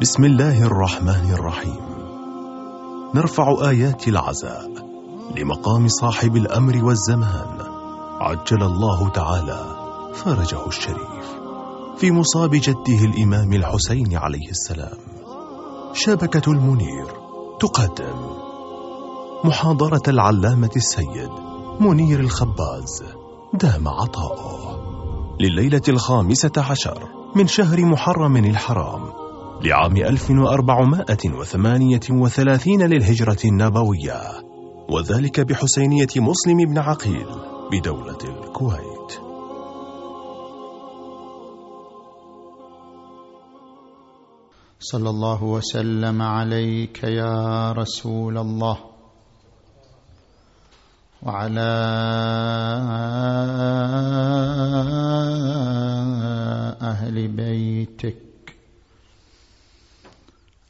بسم الله الرحمن الرحيم. نرفع آيات العزاء لمقام صاحب الأمر والزمان. عجل الله تعالى فرجه الشريف. في مصاب جده الإمام الحسين عليه السلام. شبكة المنير تقدم. محاضرة العلامة السيد منير الخباز. دام عطاؤه. لليلة الخامسة عشر من شهر محرم الحرام. لعام 1438 للهجرة النبوية وذلك بحسينية مسلم بن عقيل بدولة الكويت. صلى الله وسلم عليك يا رسول الله وعلى أهل بيتك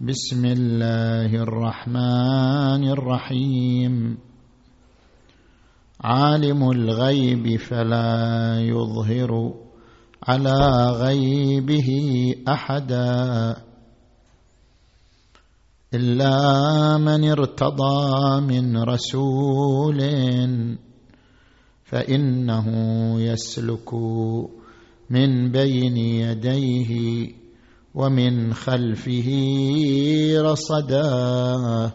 بسم الله الرحمن الرحيم. عالم الغيب فلا يظهر على غيبه أحدا. إلا من ارتضى من رسول فإنه يسلك من بين يديه ومن خلفه رصدا.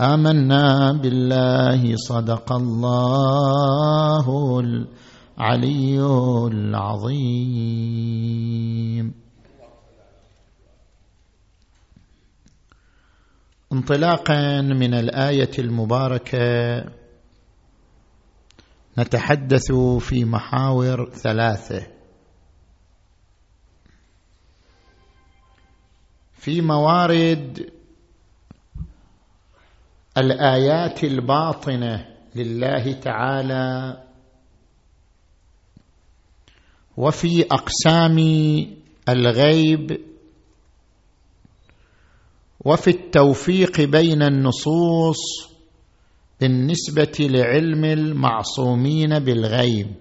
آمنا بالله صدق الله العلي العظيم. انطلاقا من الآية المباركة نتحدث في محاور ثلاثة. في موارد الآيات الباطنة لله تعالى وفي أقسام الغيب وفي التوفيق بين النصوص بالنسبة لعلم المعصومين بالغيب.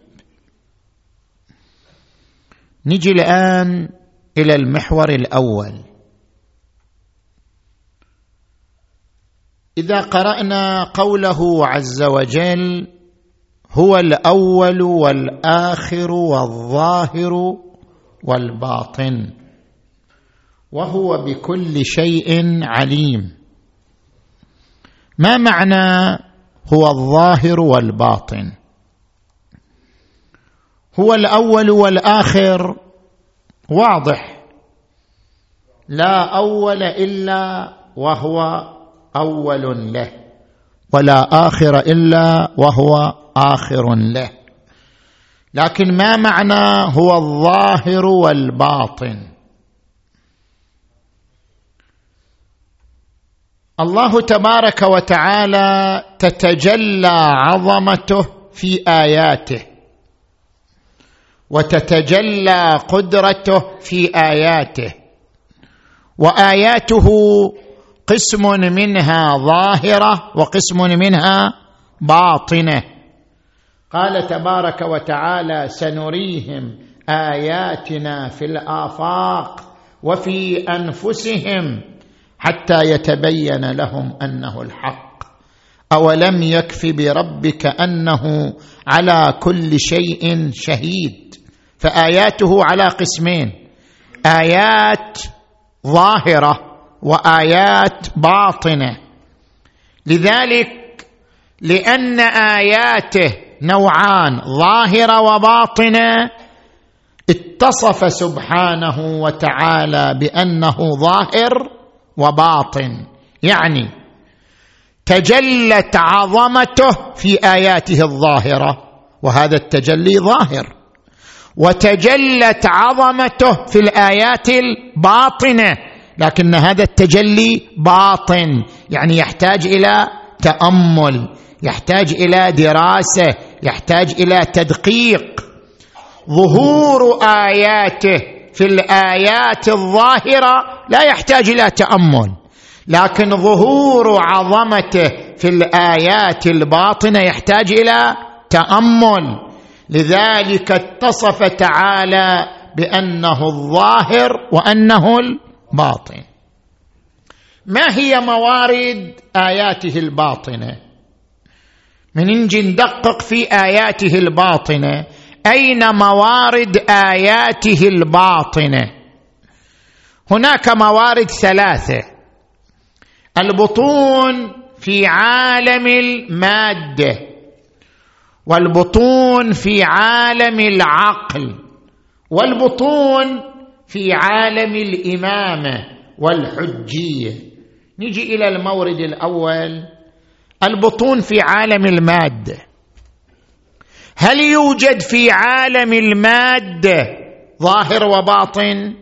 نجي الآن إلى المحور الأول. إذا قرأنا قوله عز وجل هو الأول والآخر والظاهر والباطن وهو بكل شيء عليم. ما معنى هو الظاهر والباطن؟ هو الأول والآخر واضح لا أول إلا وهو أول له ولا آخر إلا وهو آخر له. لكن ما معنى هو الظاهر والباطن؟ الله تبارك وتعالى تتجلى عظمته في آياته وتتجلى قدرته في آياته وآياته قسم منها ظاهرة وقسم منها باطنة. قال تبارك وتعالى سنريهم آياتنا في الآفاق وفي أنفسهم حتى يتبين لهم أنه الحق. أولم يكف بربك أنه على كل شيء شهيد. فآياته على قسمين آيات ظاهرة وآيات باطنة. لذلك لأن آياته نوعان ظاهرة وباطنة اتصف سبحانه وتعالى بأنه ظاهر وباطن. يعني تجلت عظمته في آياته الظاهرة وهذا التجلي ظاهر. وتجلت عظمته في الآيات الباطنة لكن هذا التجلي باطن يعني يحتاج إلى تأمل يحتاج إلى دراسة يحتاج إلى تدقيق. ظهور آياته في الآيات الظاهرة لا يحتاج إلى تأمل لكن ظهور عظمته في الآيات الباطنة يحتاج إلى تأمل. لذلك اتصف تعالى بأنه الظاهر وأنه الباطن ما هي موارد آياته الباطنة؟ من نجي ندقق في آياته الباطنة. أين موارد آياته الباطنة؟ هناك موارد ثلاثة. البطون في عالم المادة والبطون في عالم العقل والبطون في عالم الامامه والحجية. نجي إلى المورد الأول. البطون في عالم الماده هل يوجد في عالم الماده ظاهر وباطن؟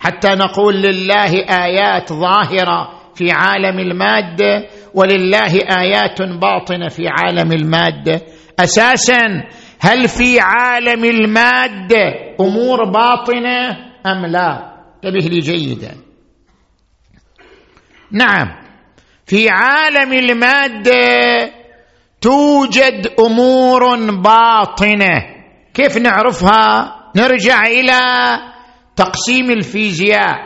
حتى نقول لله آيات ظاهرة في عالم الماده ولله آيات باطنة في عالم الماده أساسا هل في عالم الماده امور باطنة أم لا؟ انتبه لي جيدا. نعم. في عالم المادة توجد أمور باطنة. كيف نعرفها؟ نرجع إلى تقسيم الفيزياء.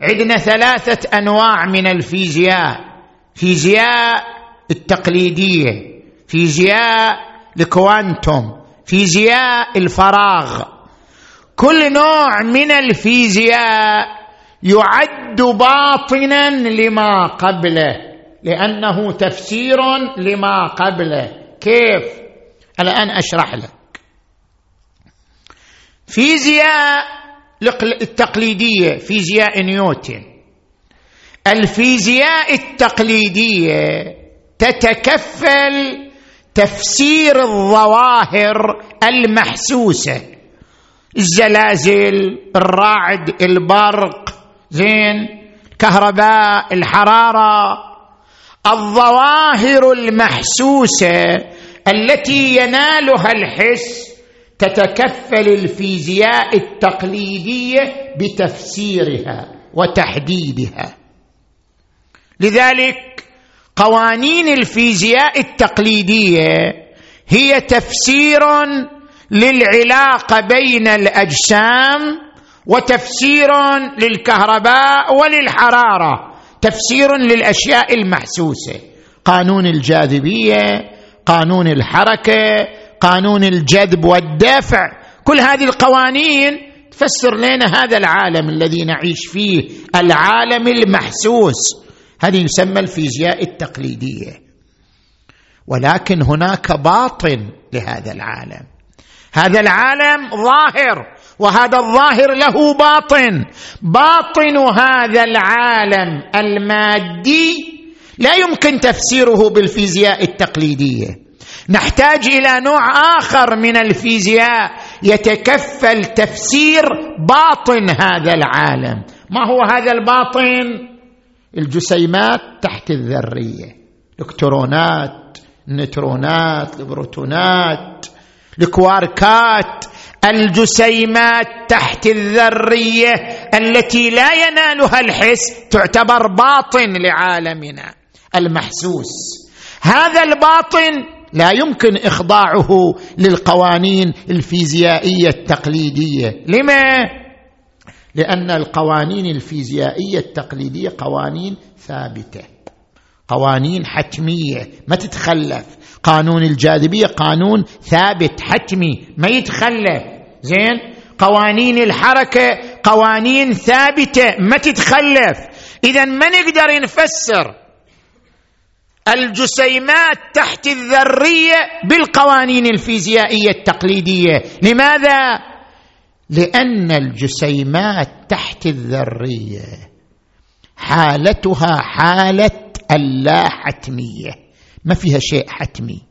عندنا ثلاثة أنواع من الفيزياء. فيزياء التقليدية فيزياء الكوانتوم فيزياء الفراغ. كل نوع من الفيزياء يعد باطنا لما قبله لأنه تفسير لما قبله. كيف؟ الآن أشرح لك. فيزياء التقليدية فيزياء نيوتن. الفيزياء التقليدية تتكفل تفسير الظواهر المحسوسة. الزلازل الرعد البرق زين الكهرباء الحرارة الظواهر المحسوسة التي ينالها الحس تتكفل الفيزياء التقليدية بتفسيرها وتحديدها. لذلك قوانين الفيزياء التقليدية هي تفسير للعلاقة بين الأجسام وتفسير للكهرباء وللحرارة تفسير للأشياء المحسوسة. قانون الجاذبية قانون الحركة قانون الجذب والدفع كل هذه القوانين تفسر لنا هذا العالم الذي نعيش فيه العالم المحسوس. هذه يسمى الفيزياء التقليدية. ولكن هناك باطن لهذا العالم. هذا العالم ظاهر وهذا الظاهر له باطن. باطن هذا العالم المادي لا يمكن تفسيره بالفيزياء التقليدية. نحتاج إلى نوع آخر من الفيزياء يتكفل تفسير باطن هذا العالم. ما هو هذا الباطن؟ الجسيمات تحت الذرية. الكترونات النيوترونات البروتونات الكواركات الجسيمات تحت الذرية التي لا ينالها الحس تعتبر باطن لعالمنا المحسوس. هذا الباطن لا يمكن إخضاعه للقوانين الفيزيائية التقليدية. لما؟ لأن القوانين الفيزيائية التقليدية قوانين ثابتة قوانين حتمية ما تتخلف. قانون الجاذبية قانون ثابت حتمي ما يتخلف زين؟ قوانين الحركة قوانين ثابتة ما تتخلف. اذا ما نقدر نفسر الجسيمات تحت الذرية بالقوانين الفيزيائية التقليدية. لماذا؟ لأن الجسيمات تحت الذرية حالتها حالة اللا حتميه ما فيها شيء حتمي.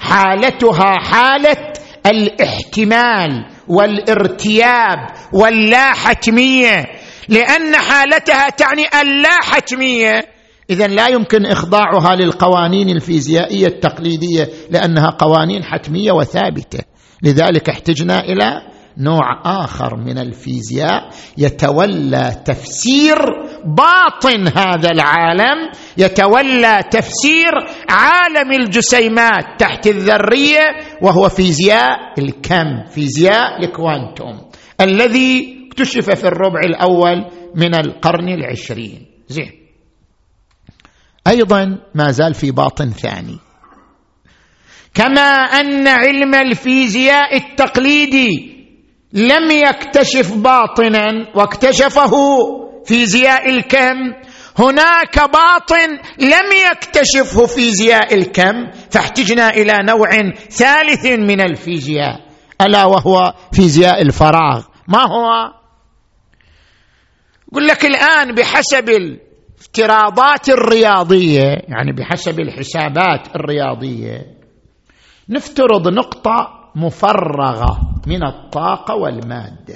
حالتها حالة الاحتمال والارتياب واللا حتمية. لأن حالتها تعني اللا حتمية. اذا لا يمكن إخضاعها للقوانين الفيزيائية التقليدية لأنها قوانين حتمية وثابتة. لذلك احتجنا إلى نوع آخر من الفيزياء يتولى تفسير باطن هذا العالم يتولى تفسير عالم الجسيمات تحت الذرية وهو فيزياء الكم فيزياء الكوانتوم الذي اكتشف في الربع الأول من القرن العشرين. زين. أيضا ما زال في باطن ثاني. كما أن علم الفيزياء التقليدي لم يكتشف باطنا واكتشفه فيزياء الكم. هناك باطن لم يكتشفه فيزياء الكم. فاحتجنا إلى نوع ثالث من الفيزياء ألا وهو فيزياء الفراغ. ما هو؟ يقول لك الآن بحسب الافتراضات الرياضية يعني بحسب الحسابات الرياضية نفترض نقطة مفرغة من الطاقة والمادة.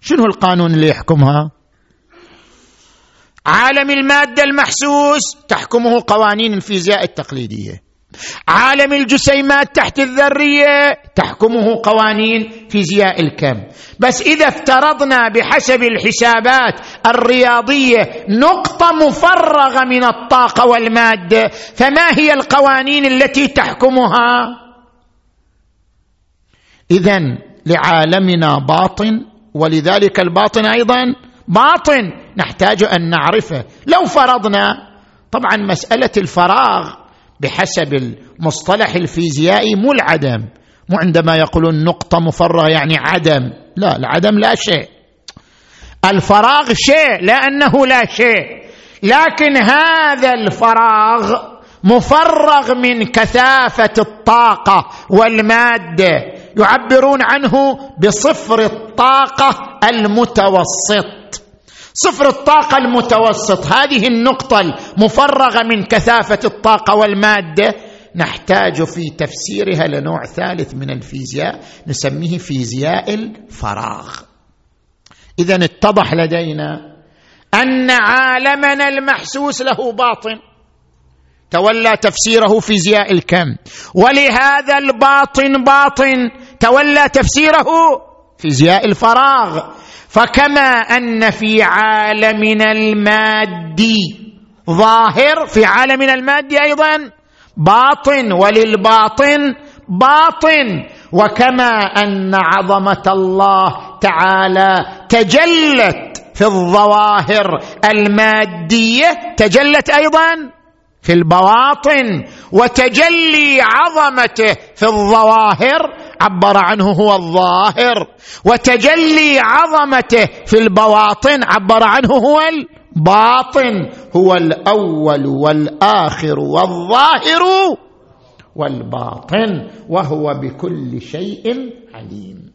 شنو القانون اللي يحكمها؟ عالم المادة المحسوس تحكمه قوانين الفيزياء التقليدية. عالم الجسيمات تحت الذرية تحكمه قوانين فيزياء الكم. بس إذا افترضنا بحسب الحسابات الرياضية نقطة مفرغة من الطاقة والمادة فما هي القوانين التي تحكمها؟ اذا لعالمنا باطن ولذلك الباطن أيضا باطن. نحتاج أن نعرفه. لو فرضنا طبعا مسألة الفراغ بحسب المصطلح الفيزيائي مو العدم. مو عندما يقولون نقطة مفرغة يعني عدم. لا العدم لا شيء. الفراغ شيء لأنه لا شيء. لكن هذا الفراغ مفرغ من كثافة الطاقة والمادة. يعبرون عنه بصفر الطاقة المتوسط. صفر الطاقة المتوسط هذه النقطة المفرغة من كثافة الطاقة والمادة. نحتاج في تفسيرها لنوع ثالث من الفيزياء نسميه فيزياء الفراغ. إذا اتضح لدينا أن عالمنا المحسوس له باطن. تولى تفسيره فيزياء الكم. ولهذا الباطن باطن. تولى تفسيره فيزياء الفراغ. فكما أن في عالمنا المادي ظاهر في عالمنا المادي أيضا باطن وللباطن باطن. وكما أن عظمة الله تعالى تجلت في الظواهر المادية تجلت أيضا في البواطن وتجلي عظمته في الظواهر عبر عنه هو الظاهر وتجلي عظمته في البواطن عبر عنه هو الباطن هو الأول والآخر والظاهر والباطن وهو بكل شيء عليم.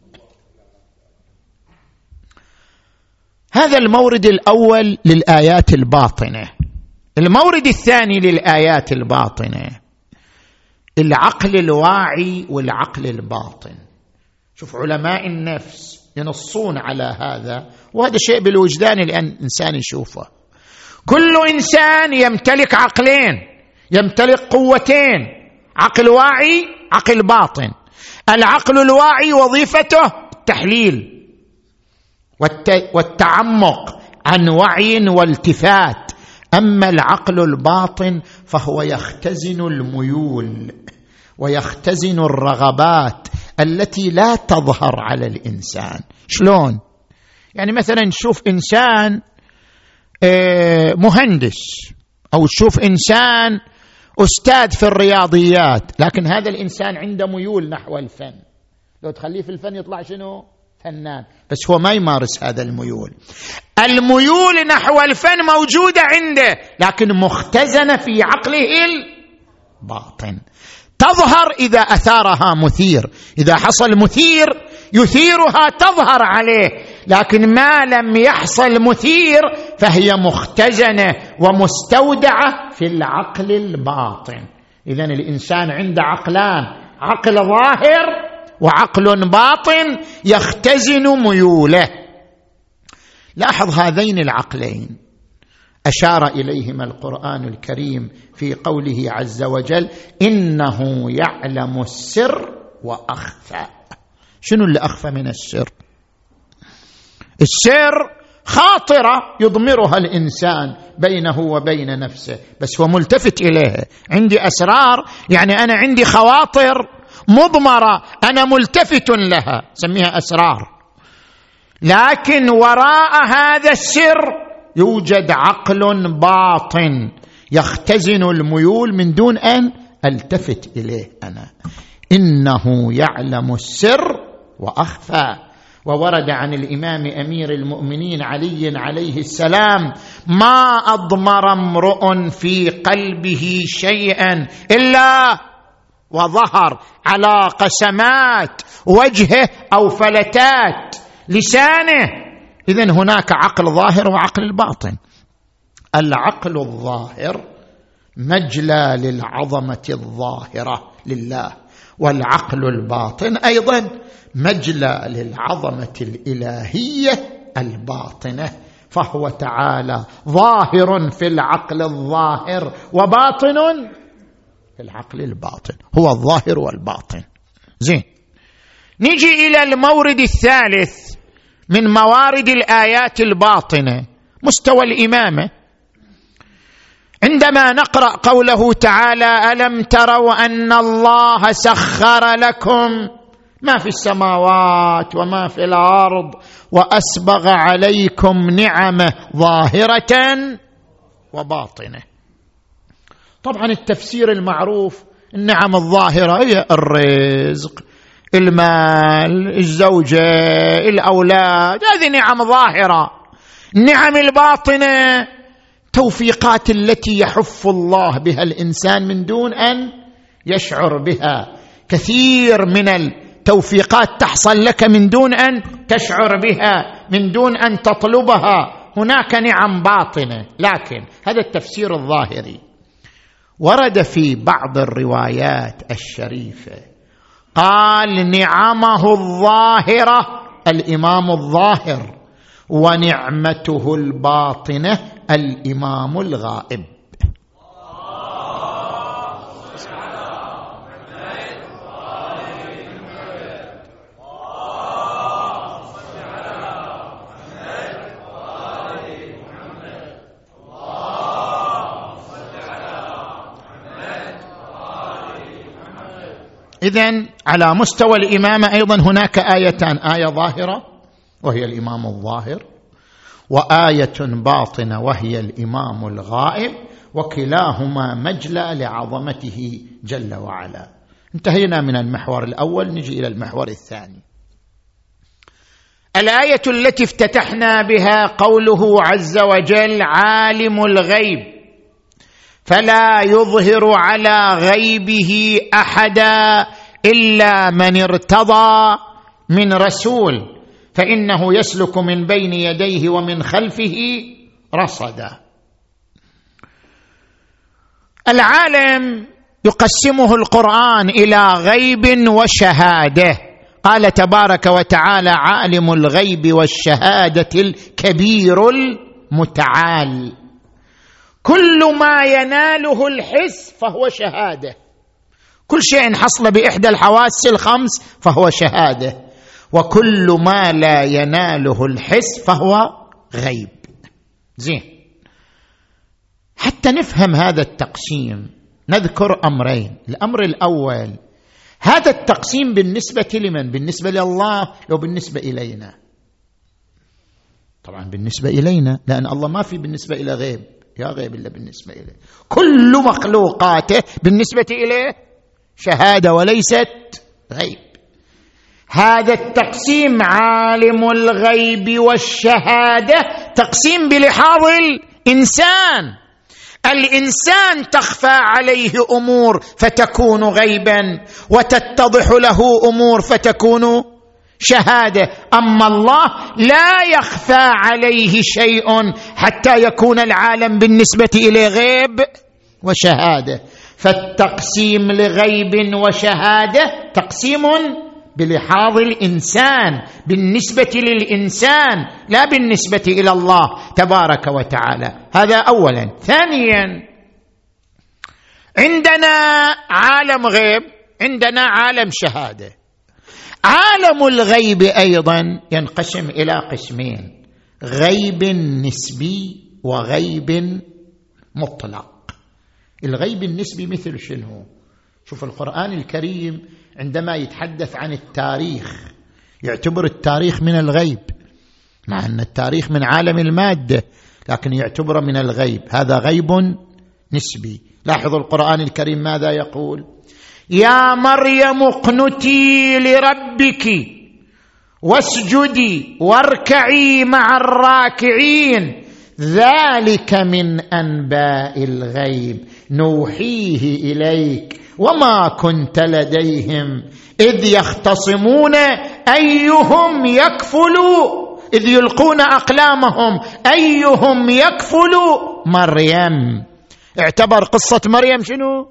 هذا المورد الأول للآيات الباطنة. المورد الثاني للآيات الباطنة. العقل الواعي والعقل الباطن. شوف علماء النفس ينصون على هذا وهذا شيء بالوجدان لأن الانسان يشوفه. كل إنسان يمتلك عقلين يمتلك قوتين عقل واعي عقل باطن. العقل الواعي وظيفته التحليل والتعمق عن وعي والتفات. أما العقل الباطن فهو يختزن الميول ويختزن الرغبات التي لا تظهر على الإنسان. شلون؟ يعني مثلا نشوف إنسان آه، مهندس أو تشوف إنسان أستاذ في الرياضيات لكن هذا الإنسان عنده ميول نحو الفن. لو تخليه في الفن يطلع شنو؟ فنان. بس هو ما يمارس هذا الميول. الميول نحو الفن موجودة عنده لكن مختزنة في عقله الباطن. تظهر إذا أثارها مثير. إذا حصل مثير يثيرها تظهر عليه. لكن ما لم يحصل مثير فهي مختزنة ومستودعة في العقل الباطن. اذا الإنسان عنده عقلان عقل ظاهر وعقل باطن يختزن ميوله. لاحظ هذين العقلين. أشار إليهما القرآن الكريم في قوله عز وجل إنه يعلم السر وأخفى. شنو اللي أخفى من السر؟ السر خاطرة يضمرها الإنسان بينه وبين نفسه بس هو ملتفت اليها عندي أسرار يعني أنا عندي خواطر. مضمرة أنا ملتفت لها. سميها أسرار. لكن وراء هذا السر يوجد عقل باطن يختزن الميول من دون أن ألتفت إليه أنا. إنه يعلم السر وأخفى. وورد عن الإمام أمير المؤمنين علي عليه السلام ما أضمر امرؤ في قلبه شيئا إلا وظهر على قسمات وجهه أو فلتات لسانه. اذا هناك عقل ظاهر وعقل الباطن. العقل الظاهر مجلى للعظمة الظاهرة لله والعقل الباطن أيضا مجلى للعظمة الإلهية الباطنة فهو تعالى ظاهر في العقل الظاهر وباطن. العقل الباطن. هو الظاهر والباطن. زين. نجي إلى المورد الثالث من موارد الآيات الباطنة. مستوى الإمامة. عندما نقرأ قوله تعالى ألم تروا أن الله سخر لكم ما في السماوات وما في الأرض وأسبغ عليكم نعمة ظاهرة وباطنة. طبعا التفسير المعروف النعم الظاهرة هي الرزق المال الزوجة الأولاد هذه نعم ظاهرة. النعم الباطنة. توفيقات التي يحف الله بها الإنسان من دون أن يشعر بها. كثير من التوفيقات تحصل لك من دون أن تشعر بها من دون أن تطلبها. هناك نعم باطنة لكن هذا التفسير الظاهري. ورد في بعض الروايات الشريفة. قال نعمه الظاهرة الإمام الظاهر ونعمته الباطنة الإمام الغائب. اذا على مستوى الامامه أيضا هناك آيتان آية ظاهرة وهي الإمام الظاهر وآية باطنة وهي الإمام الغائب وكلاهما مجلى لعظمته جل وعلا. انتهينا من المحور الأول نجي إلى المحور الثاني. الآية التي افتتحنا بها قوله عز وجل عالم الغيب فلا يظهر على غيبه أحدا إلا من ارتضى من رسول فإنه يسلك من بين يديه ومن خلفه رصدا. العالم يقسمه القرآن إلى غيب وشهادة. قال تبارك وتعالى عالم الغيب والشهادة الكبير المتعال. كل ما يناله الحس فهو شهادة. كل شيء حصل بإحدى الحواس الخمس فهو شهادة. وكل ما لا يناله الحس فهو غيب. زين. حتى نفهم هذا التقسيم نذكر أمرين. الأمر الأول هذا التقسيم بالنسبة لمن؟ بالنسبة لله لو بالنسبة إلينا؟ طبعا بالنسبة إلينا لأن الله ما في بالنسبة إلى غيب. يا غيب إلا بالنسبة إليه. كل مخلوقاته بالنسبة إليه شهادة وليست غيب. هذا التقسيم عالم الغيب والشهادة تقسيم بلحاظ الإنسان. الإنسان تخفى عليه أمور فتكون غيبا وتتضح له أمور فتكون شهادة. أما الله لا يخفى عليه شيء حتى يكون العالم بالنسبة إليه غيب وشهادة. فالتقسيم لغيب وشهادة تقسيم بلحاظ الإنسان بالنسبة للإنسان لا بالنسبة إلى الله تبارك وتعالى. هذا اولا. ثانيا عندنا عالم غيب عندنا عالم شهادة. عالم الغيب أيضا ينقسم إلى قسمين غيب نسبي وغيب مطلق. الغيب النسبي مثل شنو؟ شوف القرآن الكريم عندما يتحدث عن التاريخ يعتبر التاريخ من الغيب مع أن التاريخ من عالم المادة لكن يعتبر من الغيب. هذا غيب نسبي. لاحظوا القرآن الكريم ماذا يقول؟ يا مريم اقنتي لربك واسجدي واركعي مع الراكعين. ذلك من أنباء الغيب. نوحيه إليك وما كنت لديهم. إذ يختصمون أيهم يكفل. إذ يلقون أقلامهم. أيهم يكفل. مريم. اعتبر قصة مريم شنو؟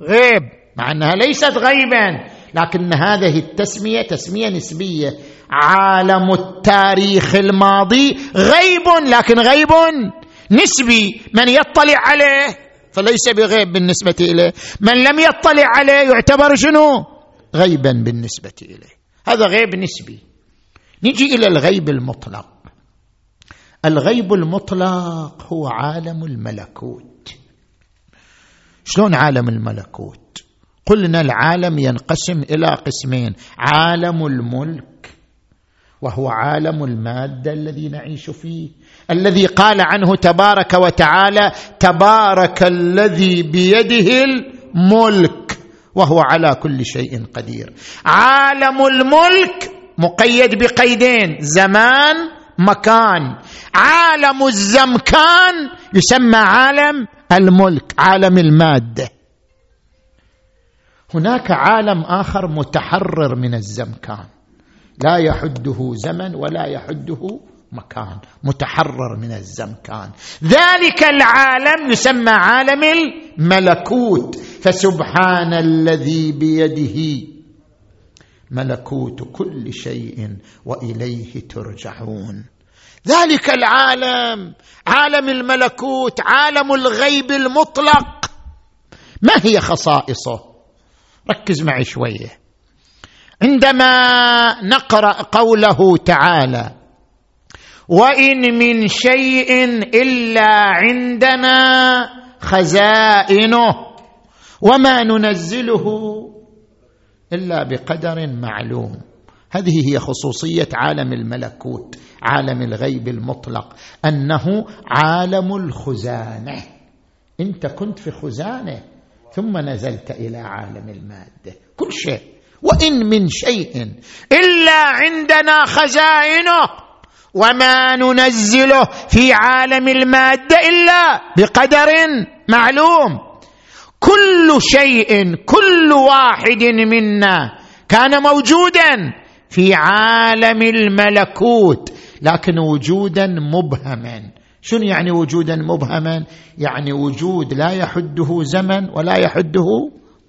غيب. مع أنها ليست غيبا لكن هذه التسمية تسمية نسبية عالم التاريخ الماضي غيب لكن غيب نسبي. من يطلع عليه؟ فليس بغيب بالنسبة إليه. من لم يطلع عليه يعتبر شنو؟ غيبا بالنسبة إليه. هذا غيب نسبي. نجي إلى الغيب المطلق. الغيب المطلق هو عالم الملكوت. شلون عالم الملكوت؟ قلنا العالم ينقسم إلى قسمين. عالم الملك وهو عالم المادة الذي نعيش فيه. الذي قال عنه تبارك وتعالى تبارك الذي بيده الملك وهو على كل شيء قدير. عالم الملك مقيد بقيدين زمان مكان. عالم الزمكان يسمى عالم الملك عالم المادة. هناك عالم آخر متحرر من الزمكان. لا يحده زمن ولا يحده مكان. متحرر من الزمكان. ذلك العالم يسمى عالم الملكوت. فسبحان الذي بيده ملكوت كل شيء وإليه ترجعون. ذلك العالم عالم الملكوت عالم الغيب المطلق. ما هي خصائصه؟ ركز معي شوية. عندما نقرأ قوله تعالى وإن من شيء إلا عندنا خزائنه وما ننزله إلا بقدر معلوم. هذه هي خصوصية عالم الملكوت عالم الغيب المطلق أنه عالم الخزانة. انت كنت في خزانة ثم نزلت إلى عالم المادة. كل شيء. وإن من شيء إلا عندنا خزائنه وما ننزله في عالم المادة إلا بقدر معلوم. كل شيء كل واحد منا كان موجودا في عالم الملكوت لكن وجودا مبهما. شنو يعني وجودا مبهما؟ يعني وجود لا يحده زمن ولا يحده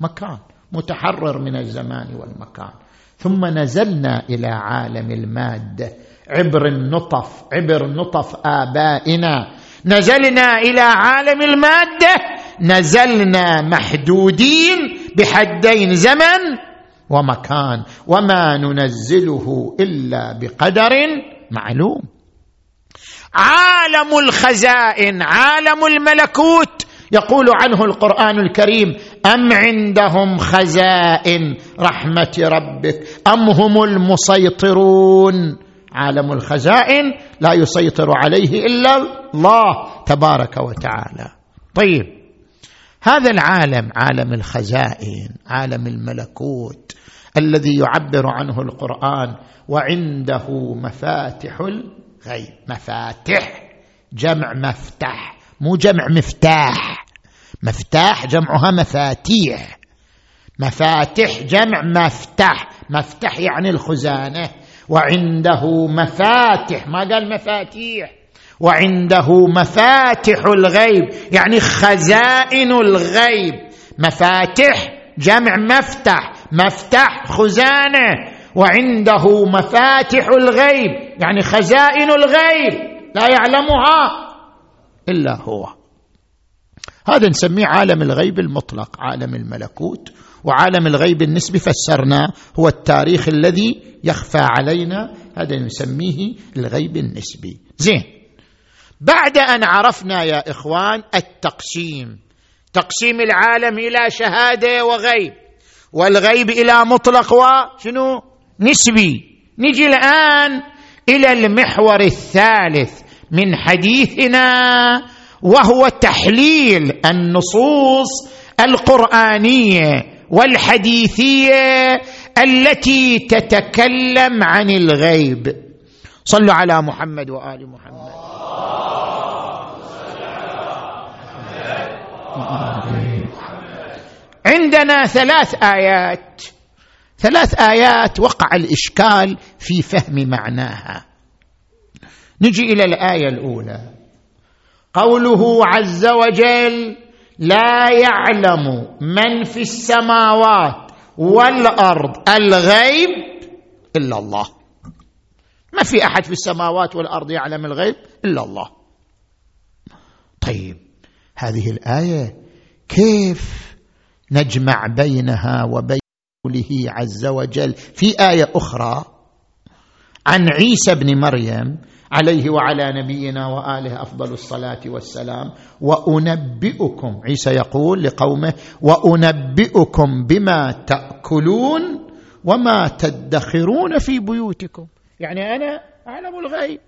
مكان متحرر من الزمان والمكان. ثم نزلنا إلى عالم الماده عبر النطف عبر نطف آبائنا. نزلنا إلى عالم الماده نزلنا محدودين بحدين زمن ومكان. وما ننزله إلا بقدر معلوم. عالم الخزائن عالم الملكوت. يقول عنه القرآن الكريم أم عندهم خزائن رحمة ربك؟ أم هم المسيطرون؟ عالم الخزائن لا يسيطر عليه إلا الله تبارك وتعالى. طيب هذا العالم عالم الخزائن عالم الملكوت الذي يعبر عنه القرآن وعنده مفاتح الغيب مفاتح جمع مفتح مو جمع مفتاح. مفتاح جمعها مفاتيح. مفاتح جمع مفتح مفتح يعني الخزانة. وعنده مفاتح ما قال مفاتيح. وعنده مفاتح الغيب. يعني خزائن الغيب. مفاتح جمع مفتح مفتح خزانة. وعنده مفاتح الغيب يعني خزائن الغيب لا يعلمها إلا هو. هذا نسميه عالم الغيب المطلق عالم الملكوت وعالم الغيب النسبي فسرناه هو التاريخ الذي يخفى علينا هذا نسميه الغيب النسبي. زين. بعد أن عرفنا يا إخوان التقسيم تقسيم العالم إلى شهادة وغيب والغيب إلى مطلق وشنو نسبي. نجي الآن إلى المحور الثالث من حديثنا وهو تحليل النصوص القرآنية والحديثية التي تتكلم عن الغيب. صلوا على محمد وآل محمد. عندنا ثلاث آيات. ثلاث آيات وقع الإشكال في فهم معناها. نجي إلى الآية الأولى. قوله عز وجل لا يعلم من في السماوات والأرض الغيب إلا الله. ما في أحد في السماوات والأرض يعلم الغيب إلا الله. طيب هذه الآية كيف نجمع بينها وبين قوله عز وجل. في آية أخرى عن عيسى بن مريم عليه وعلى نبينا وآله أفضل الصلاة والسلام. وأنبئكم عيسى يقول لقومه وأنبئكم بما تأكلون وما تدخرون في بيوتكم. يعني أنا اعلم الغيب.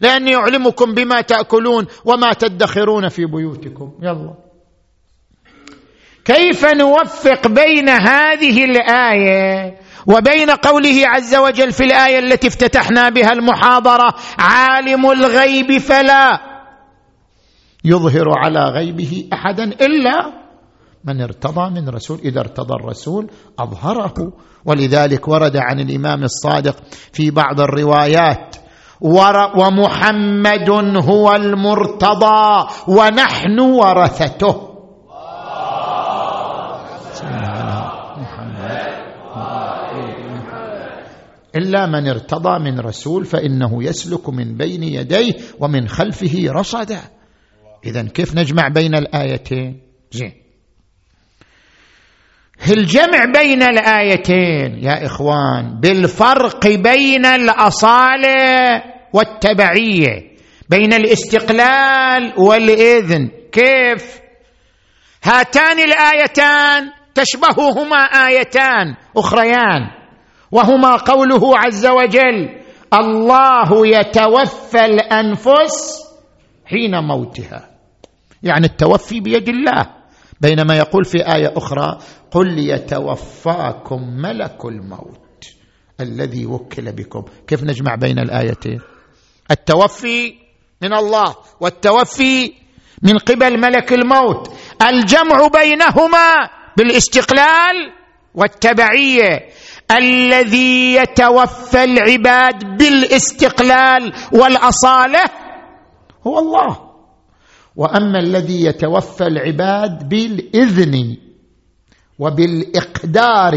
لأني أعلمكم بما تأكلون وما تدخرون في بيوتكم. يلا. كيف نوفق بين هذه الآية وبين قوله عز وجل في الآية التي افتتحنا بها المحاضرة عالم الغيب فلا يظهر على غيبه أحدا إلا من ارتضى من رسول إذا ارتضى الرسول أظهره. ولذلك ورد عن الإمام الصادق في بعض الروايات ومحمد هو المرتضى ونحن ورثته. إلا من ارتضى من رسول فإنه يسلك من بين يديه ومن خلفه رصدا. اذا كيف نجمع بين الآيتين؟ زين. الجمع بين الآيتين يا إخوان؟ بالفرق بين الأصالة والتبعية بين الاستقلال والإذن. كيف؟ هاتان الآيتان تشبههما آيتان أخريان. وهما قوله عز وجل الله يتوفى الأنفس حين موتها. يعني التوفي بيد الله. بينما يقول في آية أخرى قل يتوفاكم ملك الموت الذي وكل بكم. كيف نجمع بين الآيتين؟ التوفي من الله والتوفي من قبل ملك الموت. الجمع بينهما بالاستقلال والتبعية. الذي يتوفى العباد بالاستقلال والأصالة هو الله. وأما الذي يتوفى العباد بالإذن وبالإقدار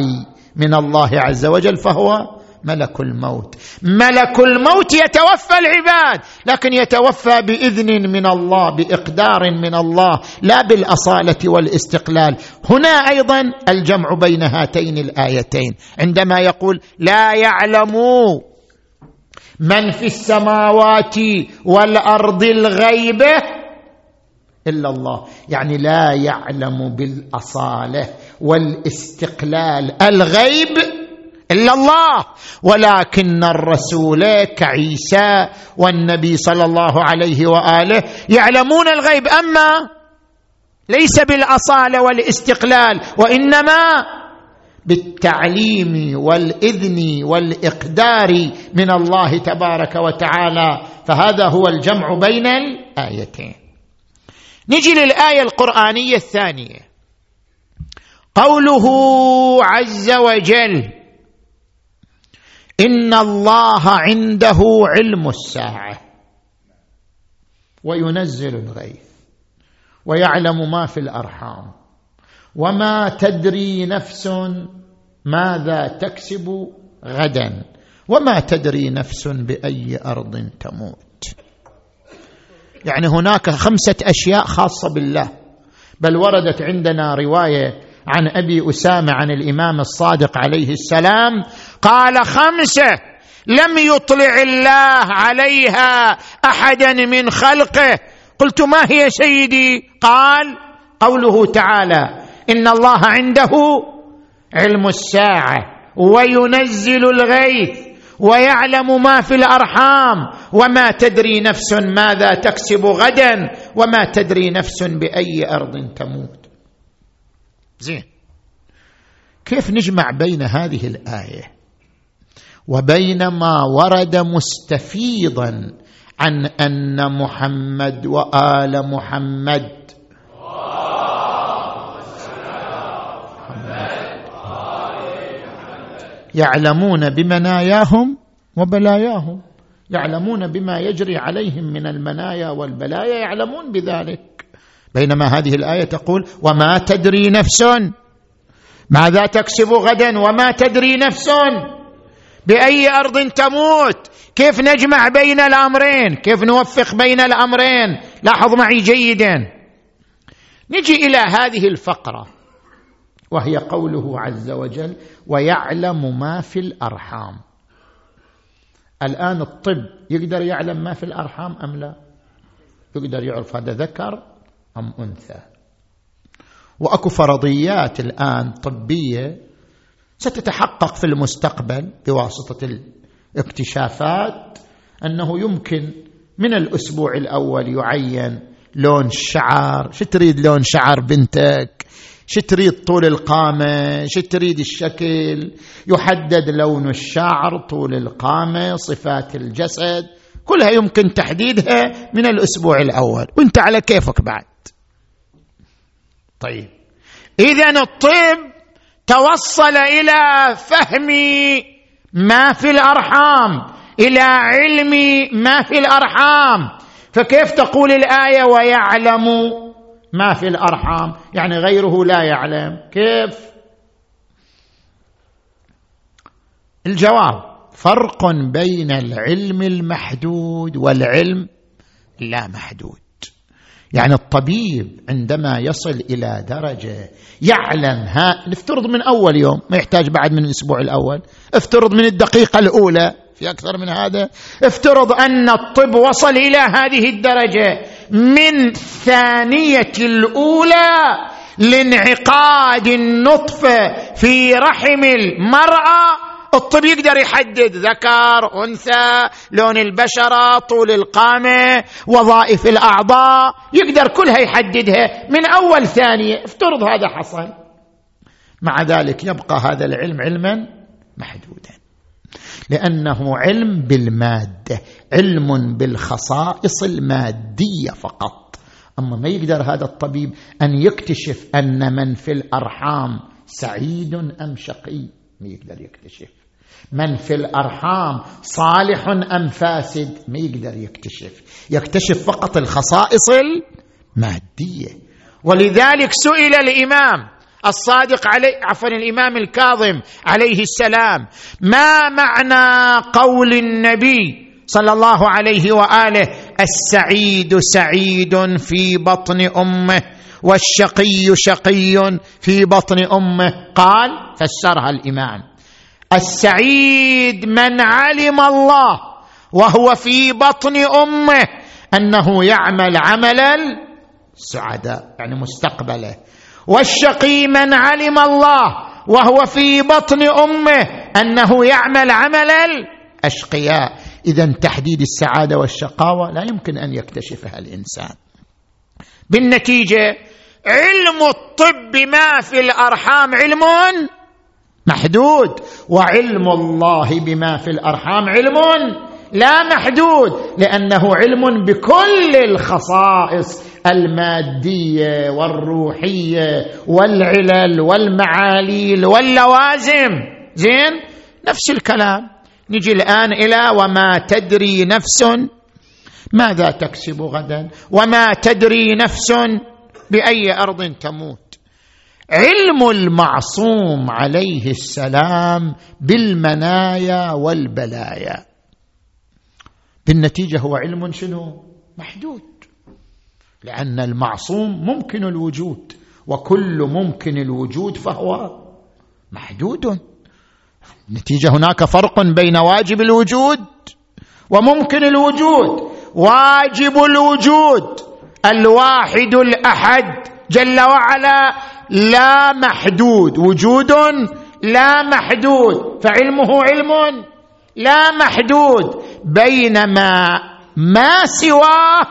من الله عز وجل فهو ملك الموت. ملك الموت يتوفى العباد لكن يتوفى بإذن من الله بإقدار من الله لا بالأصالة والاستقلال. هنا أيضا الجمع بين هاتين الآيتين. عندما يقول لا يعلم من في السماوات والأرض الغيبه إلا الله. يعني لا يعلم بالأصالة والاستقلال. الغيب إلا الله. ولكن الرسول كعيسى والنبي صلى الله عليه وآله يعلمون الغيب. أما ليس بالاصاله والاستقلال وإنما بالتعليم والإذن والإقدار من الله تبارك وتعالى. فهذا هو الجمع بين الآيتين. نجي للآية القرآنية الثانية. قوله عز وجل إن الله عنده علم الساعة. وينزل الغيث. ويعلم ما في الأرحام. وما تدري نفس ماذا تكسب غدا. وما تدري نفس بأي أرض تموت. يعني هناك خمسة أشياء خاصة بالله. بل وردت عندنا رواية عن أبي أسامة عن الإمام الصادق عليه السلام قال خمسة لم يطلع الله عليها أحدا من خلقه. قلت ما هي سيدي؟ قال قوله تعالى إن الله عنده علم الساعة وينزل الغيث ويعلم ما في الأرحام وما تدري نفس ماذا تكسب غدا وما تدري نفس بأي أرض تموت. زين. كيف نجمع بين هذه الآية وبين ما ورد مستفيضا عن أن محمد وآل محمد؟ يعلمون بمناياهم وبلاياهم. يعلمون بما يجري عليهم من المنايا والبلايا. يعلمون بذلك. بينما هذه الآية تقول وما تدري نفس ماذا تكسب غدا؟ وما تدري نفس بأي أرض تموت؟ كيف نجمع بين الأمرين؟ كيف نوفق بين الأمرين؟ لاحظ معي جيدا. نجي إلى هذه الفقرة وهي قوله عز وجل ويعلم ما في الأرحام. الآن الطب يقدر يعلم ما في الأرحام أم لا؟ يقدر يعرف هذا ذكر. ام أنثى. وأكو فرضيات الآن طبية ستتحقق في المستقبل بواسطة الاكتشافات أنه يمكن من الأسبوع الأول يعين لون الشعر شو تريد لون شعر بنتك؟ شو تريد طول القامة؟ شو تريد الشكل؟ يحدد لون الشعر طول القامة صفات الجسد. كلها يمكن تحديدها من الأسبوع الأول. وانت على كيفك بعد. طيب. إذا الطب توصل إلى فهم ما في الأرحام إلى علم ما في الأرحام. فكيف تقول الآية ويعلم ما في الأرحام؟ يعني غيره لا يعلم. كيف؟ الجواب. فرق بين العلم المحدود والعلم لا محدود. يعني الطبيب عندما يصل إلى درجة يعلم ها نفترض من أول يوم ما يحتاج بعد من الأسبوع الأول افترض من الدقيقة الأولى في أكثر من هذا افترض أن الطب وصل إلى هذه الدرجة من ثانية الأولى لانعقاد النطفة في رحم المرأة الطب يقدر يحدد ذكر أنثى لون البشرة طول القامة وظائف الأعضاء يقدر كلها يحددها من أول ثانية. افترض هذا حصل. مع ذلك يبقى هذا العلم علما محدودا. لأنه علم بالمادة علم بالخصائص المادية فقط. أما ما يقدر هذا الطبيب أن يكتشف أن من في الأرحام سعيد أم شقي ما يقدر يكتشف. من في الأرحام صالح أم فاسد؟ ما يقدر يكتشف. يكتشف فقط الخصائص المادية. ولذلك سئل الإمام الصادق عليه عفوا الإمام الكاظم عليه السلام ما معنى قول النبي صلى الله عليه وآله السعيد سعيد في بطن أمه والشقي شقي في بطن امه? قال فسرها الإمام. السعيد من علم الله وهو في بطن أمه أنه يعمل عمل السعداء يعني مستقبله والشقي من علم الله وهو في بطن أمه أنه يعمل عمل الاشقياء اذا تحديد السعادة والشقاوة لا يمكن أن يكتشفها الإنسان. بالنتيجة علم الطب ما في الأرحام علم محدود. وعلم الله بما في الأرحام علم لا محدود لأنه علم بكل الخصائص المادية والروحية والعلل والمعاليل واللوازم. زين؟ نفس الكلام. نجي الآن إلى وما تدري نفس ماذا تكسب غدا؟ وما تدري نفس بأي أرض تموت؟ علم المعصوم عليه السلام بالمنايا والبلايا. بالنتيجة هو علم شنو؟ محدود. لأن المعصوم ممكن الوجود وكل ممكن الوجود فهو محدود. نتيجة هناك فرق بين واجب الوجود وممكن الوجود. واجب الوجود الواحد الأحد جل وعلا لا محدود. وجود لا محدود. فعلمه علم لا محدود. بينما ما سواه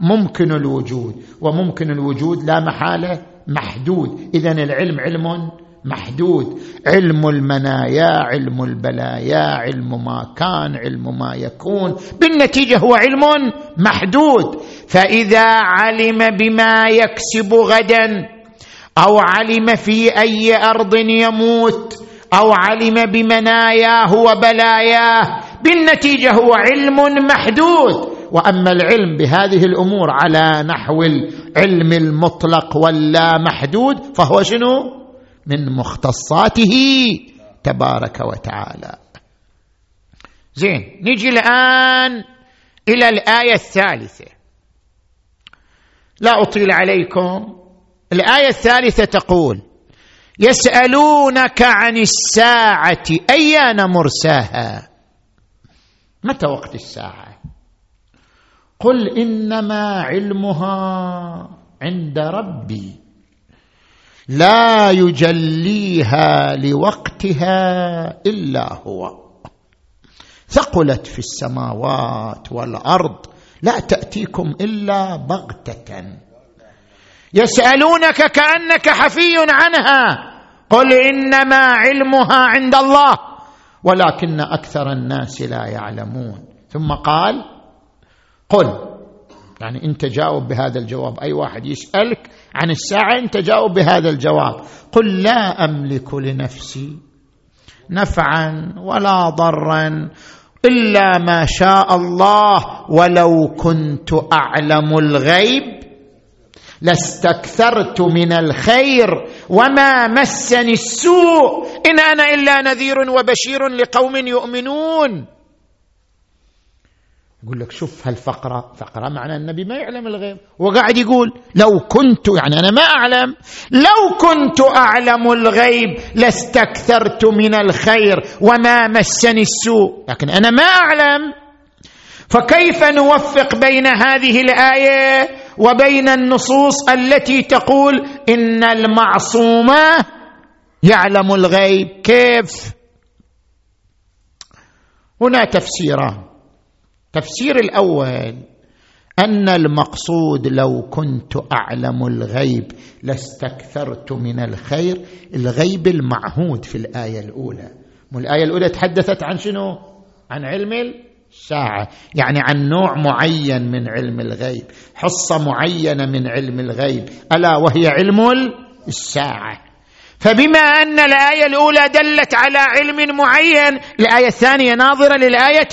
ممكن الوجود. وممكن الوجود لا محاله محدود. اذا العلم علم محدود. علم المنايا علم البلايا علم ما كان علم ما يكون. بالنتيجة هو علم محدود. فإذا علم بما يكسب غدا أو علم في أي أرض يموت أو علم بمناياه وبلاياه بالنتيجة هو علم محدود. وأما العلم بهذه الأمور على نحو العلم المطلق واللا محدود فهو شنو؟ من مختصاته تبارك وتعالى. زين نجي الآن إلى الآية الثالثة. لا أطيل عليكم. الآية الثالثة تقول يسألونك عن الساعة أيان مرساها؟ متى وقت الساعة؟ قل إنما علمها عند ربي. لا يجليها لوقتها إلا هو. ثقلت في السماوات والأرض لا تأتيكم إلا بغتة. يسألونك كأنك حفي عنها. قل إنما علمها عند الله ولكن أكثر الناس لا يعلمون. ثم قال قل. يعني انت جاوب بهذا الجواب أي واحد يسألك عن الساعة انت جاوب بهذا الجواب. قل لا أملك لنفسي نفعا ولا ضرا إلا ما شاء الله ولو كنت أعلم الغيب. لاستكثرت من الخير وما مسني السوء. إن أنا إلا نذير وبشير لقوم يؤمنون. يقول لك شوف هالفقرة فقرة معنى النبي ما يعلم الغيب. وقاعد يقول لو كنت يعني أنا ما أعلم. لو كنت أعلم الغيب لاستكثرت من الخير وما مسني السوء. لكن أنا ما أعلم. فكيف نوفق بين هذه الآية وبين النصوص التي تقول إن المعصومة يعلم الغيب. كيف؟ هنا تفسيران. التفسير الأول أن المقصود لو كنت أعلم الغيب لاستكثرت من الخير الغيب المعهود في الآية الأولى. والايه الأولى تحدثت عن شنو؟ عن علم الساعة. يعني عن نوع معين من علم الغيب حصة معينة من علم الغيب. ألا وهي علم الساعة. فبما أن الآية الأولى دلت على علم معين الآية الثانية ناظرة للآية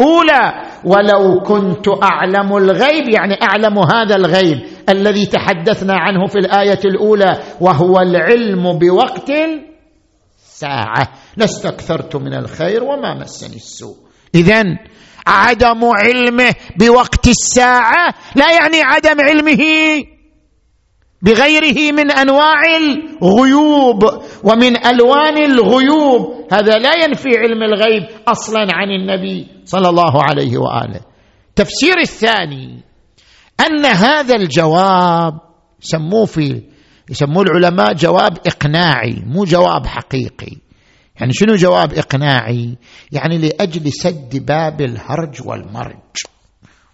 اولى ولو كنت أعلم الغيب يعني أعلم هذا الغيب الذي تحدثنا عنه في الآية الأولى وهو العلم بوقت الساعة. لاستكثرت من الخير وما مسني السوء. اذا عدم علمه بوقت الساعة لا يعني عدم علمه بغيره من أنواع الغيوب ومن ألوان الغيوب. هذا لا ينفي علم الغيب أصلا عن النبي صلى الله عليه وآله. تفسير الثاني أن هذا الجواب سموه في يسموه العلماء جواب إقناعي مو جواب حقيقي. يعني شنو جواب إقناعي؟ يعني لأجل سد باب الهرج والمرج.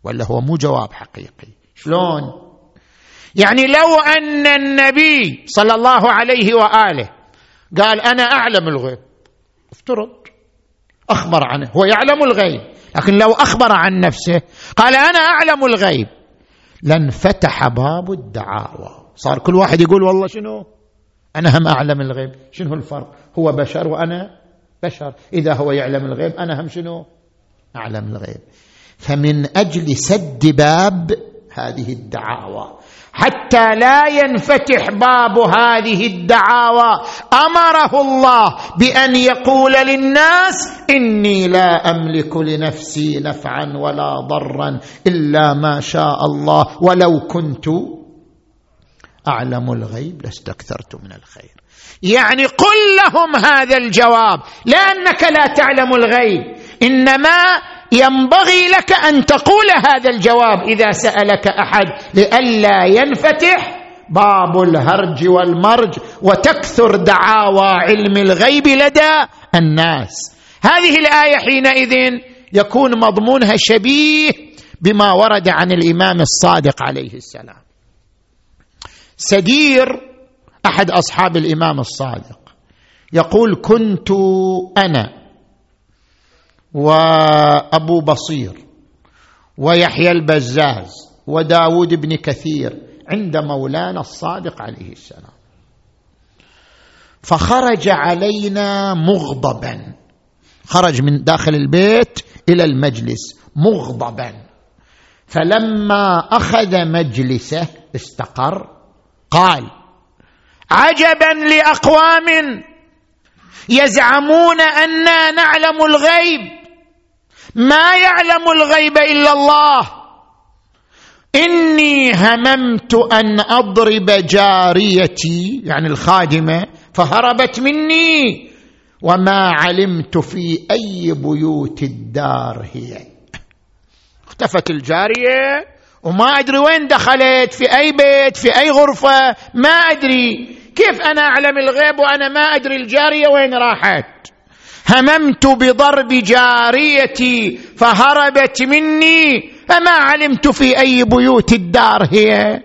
ولا هو مو جواب حقيقي؟ شلون؟ يعني لو أن النبي صلى الله عليه وآله قال أنا أعلم الغيب افترض أخبر عنه هو يعلم الغيب لكن لو أخبر عن نفسه قال أنا أعلم الغيب لانفتح باب الدعاوى. صار كل واحد يقول والله شنو؟ أنا هم أعلم الغيب. شنو الفرق؟ هو بشر وأنا بشر. إذا هو يعلم الغيب أنا هم شنو؟ أعلم الغيب. فمن أجل سد باب هذه الدعاوى حتى لا ينفتح باب هذه الدعاوى أمره الله بأن يقول للناس إني لا أملك لنفسي نفعا ولا ضرا إلا ما شاء الله ولو كنت أعلم الغيب لاستكثرت من الخير. يعني قل لهم هذا الجواب لأنك لا تعلم الغيب. إنما ينبغي لك أن تقول هذا الجواب إذا سألك أحد لئلا ينفتح باب الهرج والمرج وتكثر دعاوى علم الغيب لدى الناس. هذه الآية حينئذ يكون مضمونها شبيه بما ورد عن الإمام الصادق عليه السلام. سدير أحد أصحاب الإمام الصادق. يقول كنت أنا وأبو بصير ويحيى البزاز وداود بن كثير عند مولانا الصادق عليه السلام. فخرج علينا مغضبا. خرج من داخل البيت إلى المجلس مغضبا. فلما أخذ مجلسه استقر. قال عجبا لأقوام يزعمون أنا نعلم الغيب. ما يعلم الغيب إلا الله. إني هممت أن أضرب جاريتي يعني الخادمة فهربت مني. وما علمت في أي بيوت الدار هي. اختفت الجارية. وما أدري وين دخلت في أي بيت في أي غرفة ما أدري. كيف أنا أعلم الغيب وأنا ما أدري الجارية وين راحت؟ هممت بضرب جاريتي فهربت مني. فما علمت في أي بيوت الدار هي؟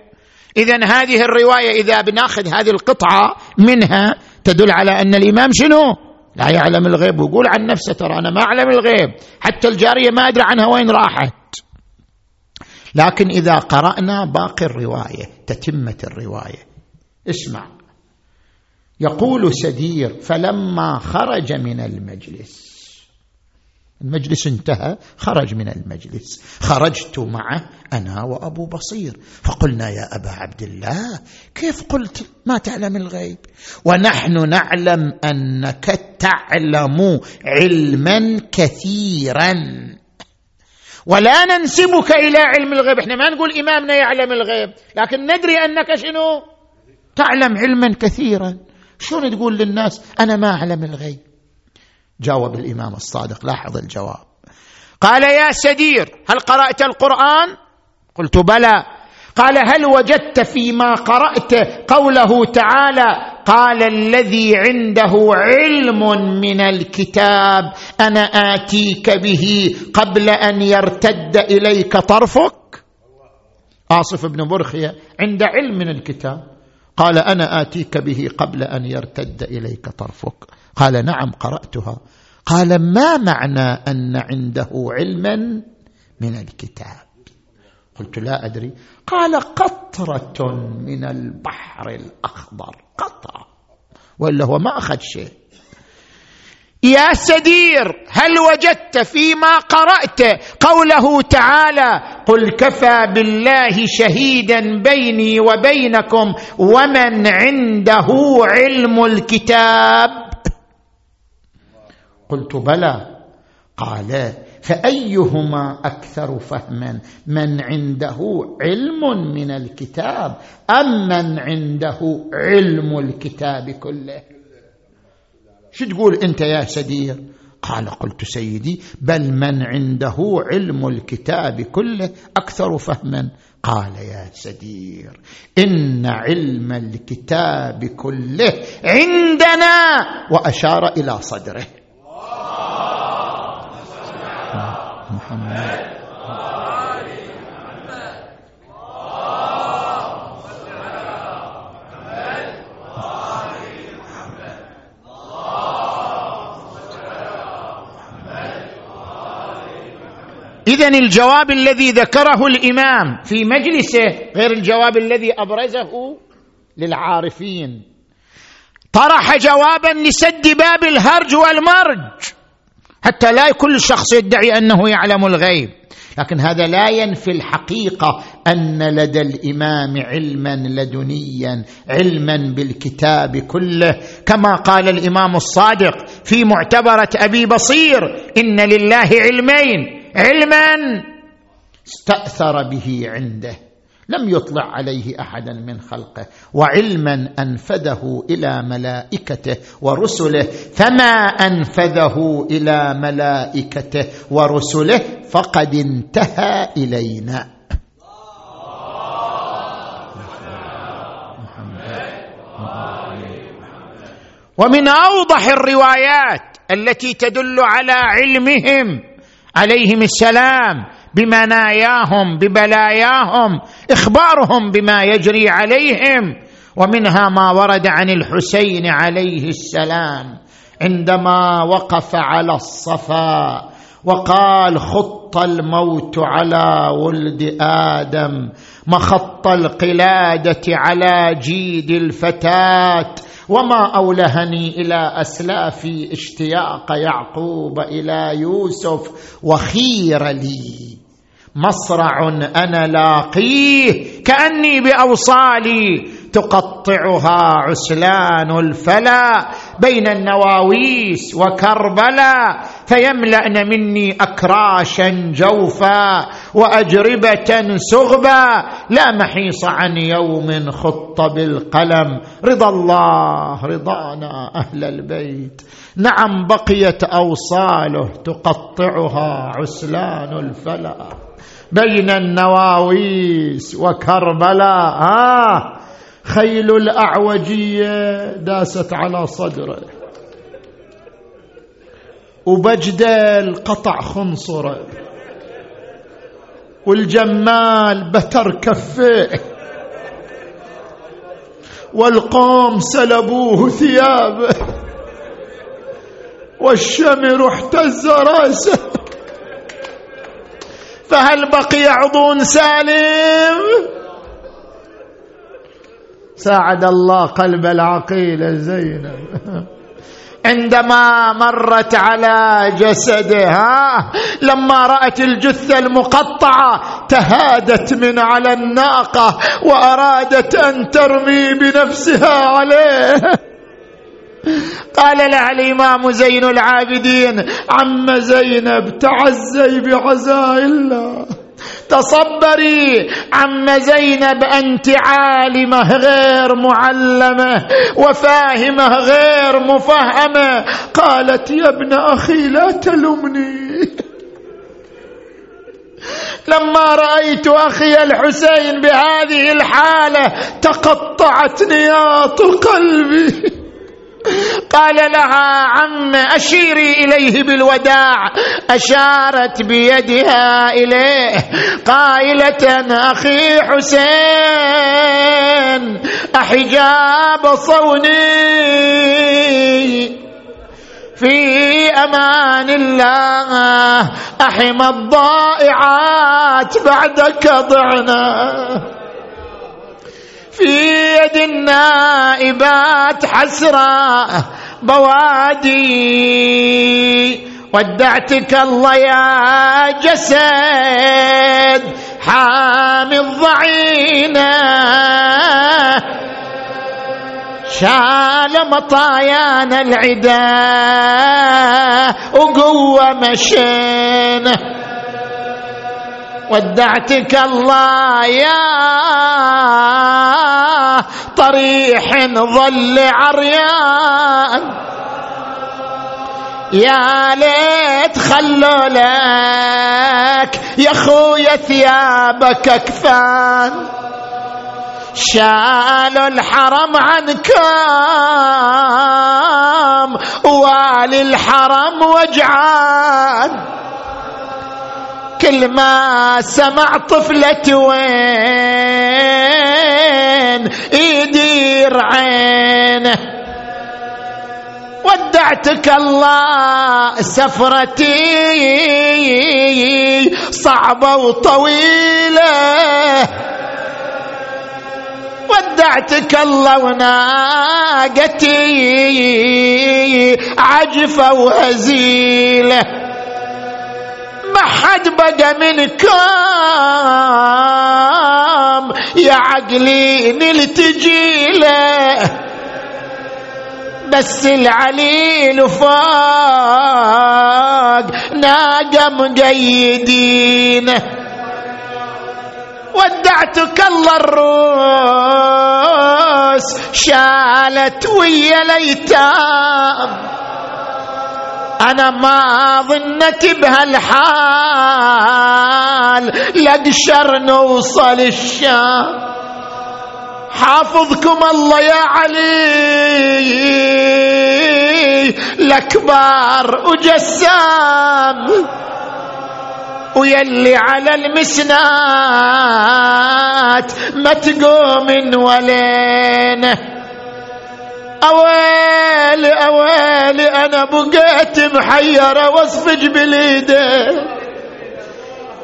اذا هذه الرواية إذا بناخذ هذه القطعة منها تدل على أن الإمام شنو؟ لا يعلم الغيب. ويقول عن نفسه ترى أنا ما أعلم الغيب. حتى الجارية ما أدري عنها وين راحت. لكن إذا قرأنا باقي الرواية تتمة الرواية. اسمع. يقول سدير فلما خرج من المجلس. المجلس انتهى خرج من المجلس. خرجت معه أنا وأبو بصير. فقلنا يا أبا عبد الله كيف قلت ما تعلم الغيب؟ ونحن نعلم أنك تعلم علما كثيرا. ولا ننسبك إلى علم الغيب. إحنا ما نقول إمامنا يعلم الغيب لكن ندري أنك شنو؟ تعلم علما كثيرا. شلون تقول للناس أنا ما أعلم الغيب؟ جاوب الإمام الصادق لاحظ الجواب. قال يا سدير هل قرأت القرآن؟ قلت بلى. قال هل وجدت فيما قرأت قوله تعالى قال الذي عنده علم من الكتاب أنا آتيك به قبل أن يرتد إليك طرفك؟ آصف بن برخية عند علم من الكتاب. قال أنا آتيك به قبل أن يرتد إليك طرفك. قال نعم قرأتها. قال ما معنى أن عنده علما من الكتاب؟ قلت لا أدري. قال قطرة من البحر الأخضر. قطرة. وإلا هو ما أخذ شيء. يا سدير هل وجدت فيما قرأت؟ قوله تعالى قل كفى بالله شهيدا بيني وبينكم ومن عنده علم الكتاب. قلت بلى. قال فأيهما أكثر فهما؟ من عنده علم من الكتاب أم من عنده علم الكتاب كله؟ شو تقول أنت يا سدير؟ قال قلت سيدي بل من عنده علم الكتاب كله أكثر فهما؟ قال يا سدير إن علم الكتاب كله عندنا وأشار إلى صدره. محمد. اذا الجواب الذي ذكره الإمام في مجلسه غير الجواب الذي أبرزه للعارفين. طرح جوابا لسد باب الهرج والمرج. حتى لا كل شخص يدعي أنه يعلم الغيب. لكن هذا لا ينفي الحقيقة أن لدى الإمام علما لدنيا علما بالكتاب كله. كما قال الإمام الصادق في معتبرة أبي بصير إن لله علمين علما استأثر به عنده. لم يطلع عليه أحدا من خلقه وعلما أنفذه إلى ملائكته ورسله فما أنفذه إلى ملائكته ورسله فقد انتهى إلينا. ومن أوضح الروايات التي تدل على علمهم عليهم السلام بمناياهم ببلاياهم إخبارهم بما يجري عليهم. ومنها ما ورد عن الحسين عليه السلام عندما وقف على الصفا وقال خط الموت على ولد آدم مخط القلادة على جيد الفتاة وما أولهني إلى اسلافي اشتياق يعقوب إلى يوسف وخير لي مصرع أنا لاقيه كأني بأوصالي تقطعها عسلان الفلا بين النواويس وكربلا فيملأن مني أكراشا جوفا وأجربة سغبا لا محيص عن يوم خط بالقلم. رضا الله رضانا أهل البيت. نعم بقيت أوصاله تقطعها عسلان الفلا. بين النواويس وكربلاء. آه. خيل الأعوجية داست على صدره. وبجدل قطع خنصره. والجمال بتر كفيه والقوم سلبوه ثيابه. والشمر احتز رأسه. فهل بقي عضو سالم؟ ساعد الله قلب العقيل زينب عندما مرت على جسدها لما رأت الجثة المقطعة تهادت من على الناقة وأرادت أن ترمي بنفسها عليه. قال لها الإمام زين العابدين عم زينب تعزي بعزاء الله. تصبري عم زينب أنت عالمة غير معلمة وفاهمة غير مفهمة. قالت يا ابن أخي لا تلمني لما رأيت أخي الحسين بهذه الحالة تقطعت نياط قلبي. قال لها عم أشيري إليه بالوداع أشارت بيدها إليه قائلة أخي حسين أحجاب صوني في أمان الله احم الضائعات بعدك ضعنا في يد النائبات حسرة بوادي ودعتك الله يا جسد حامي الضعينة شال مطايانا العدا وقوة مشينا. ودعتك الله يا طريح ظل عريان. يا ليت خلوا لك يا خويا ثيابك اكفان شالوا الحرم عنكم والي الحرم وجعان. كل ما سمع طفلة وين؟ يدير عينه. ودعتك الله سفرتي صعبة وطويلة. ودعتك الله وناقتي عجفة وهزيلة. ما حد بقى منكم يا عقلي نلتجي له. بس العليل فوق ناقة مقيدينه ودعتك الله الروس شالت ويا الايتام أنا ما ظنت بهالحال. لقشر نوصل الشام. حافظكم الله يا علي. الاكبر وجسام ويلي على المسنات. ما تقوم ولينه. اويلي اويلي أنا بقيت محيرة واصفج بالايدين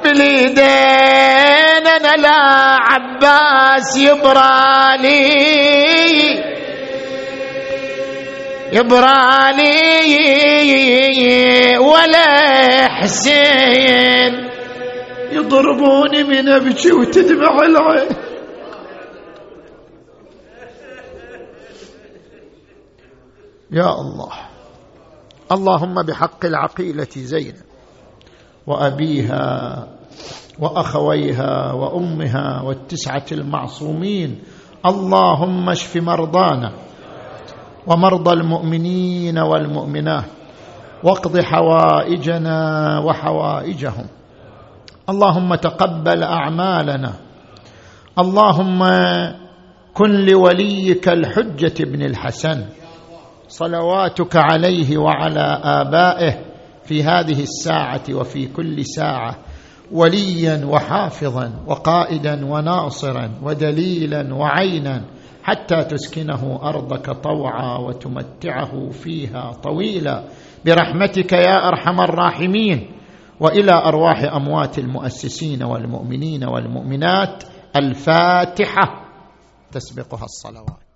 بالايدين أنا لا عباس يبرالي. يبرالي ولا حسين. يضربوني من أبكي وتدمع العين. يا الله. اللهم بحق العقيلة زينب وأبيها وأخويها وأمها والتسعة المعصومين. اللهم اشف مرضانا ومرضى المؤمنين والمؤمنات واقض حوائجنا وحوائجهم. اللهم تقبل أعمالنا. اللهم كن لوليك الحجة بن الحسن. صلواتك عليه وعلى آبائه في هذه الساعة وفي كل ساعة وليا وحافظا وقائدا وناصرا ودليلا وعينا حتى تسكنه أرضك طوعا وتمتعه فيها طويلا. برحمتك يا أرحم الراحمين. وإلى أرواح أموات المؤسسين والمؤمنين والمؤمنات الفاتحة. تسبقها الصلوات.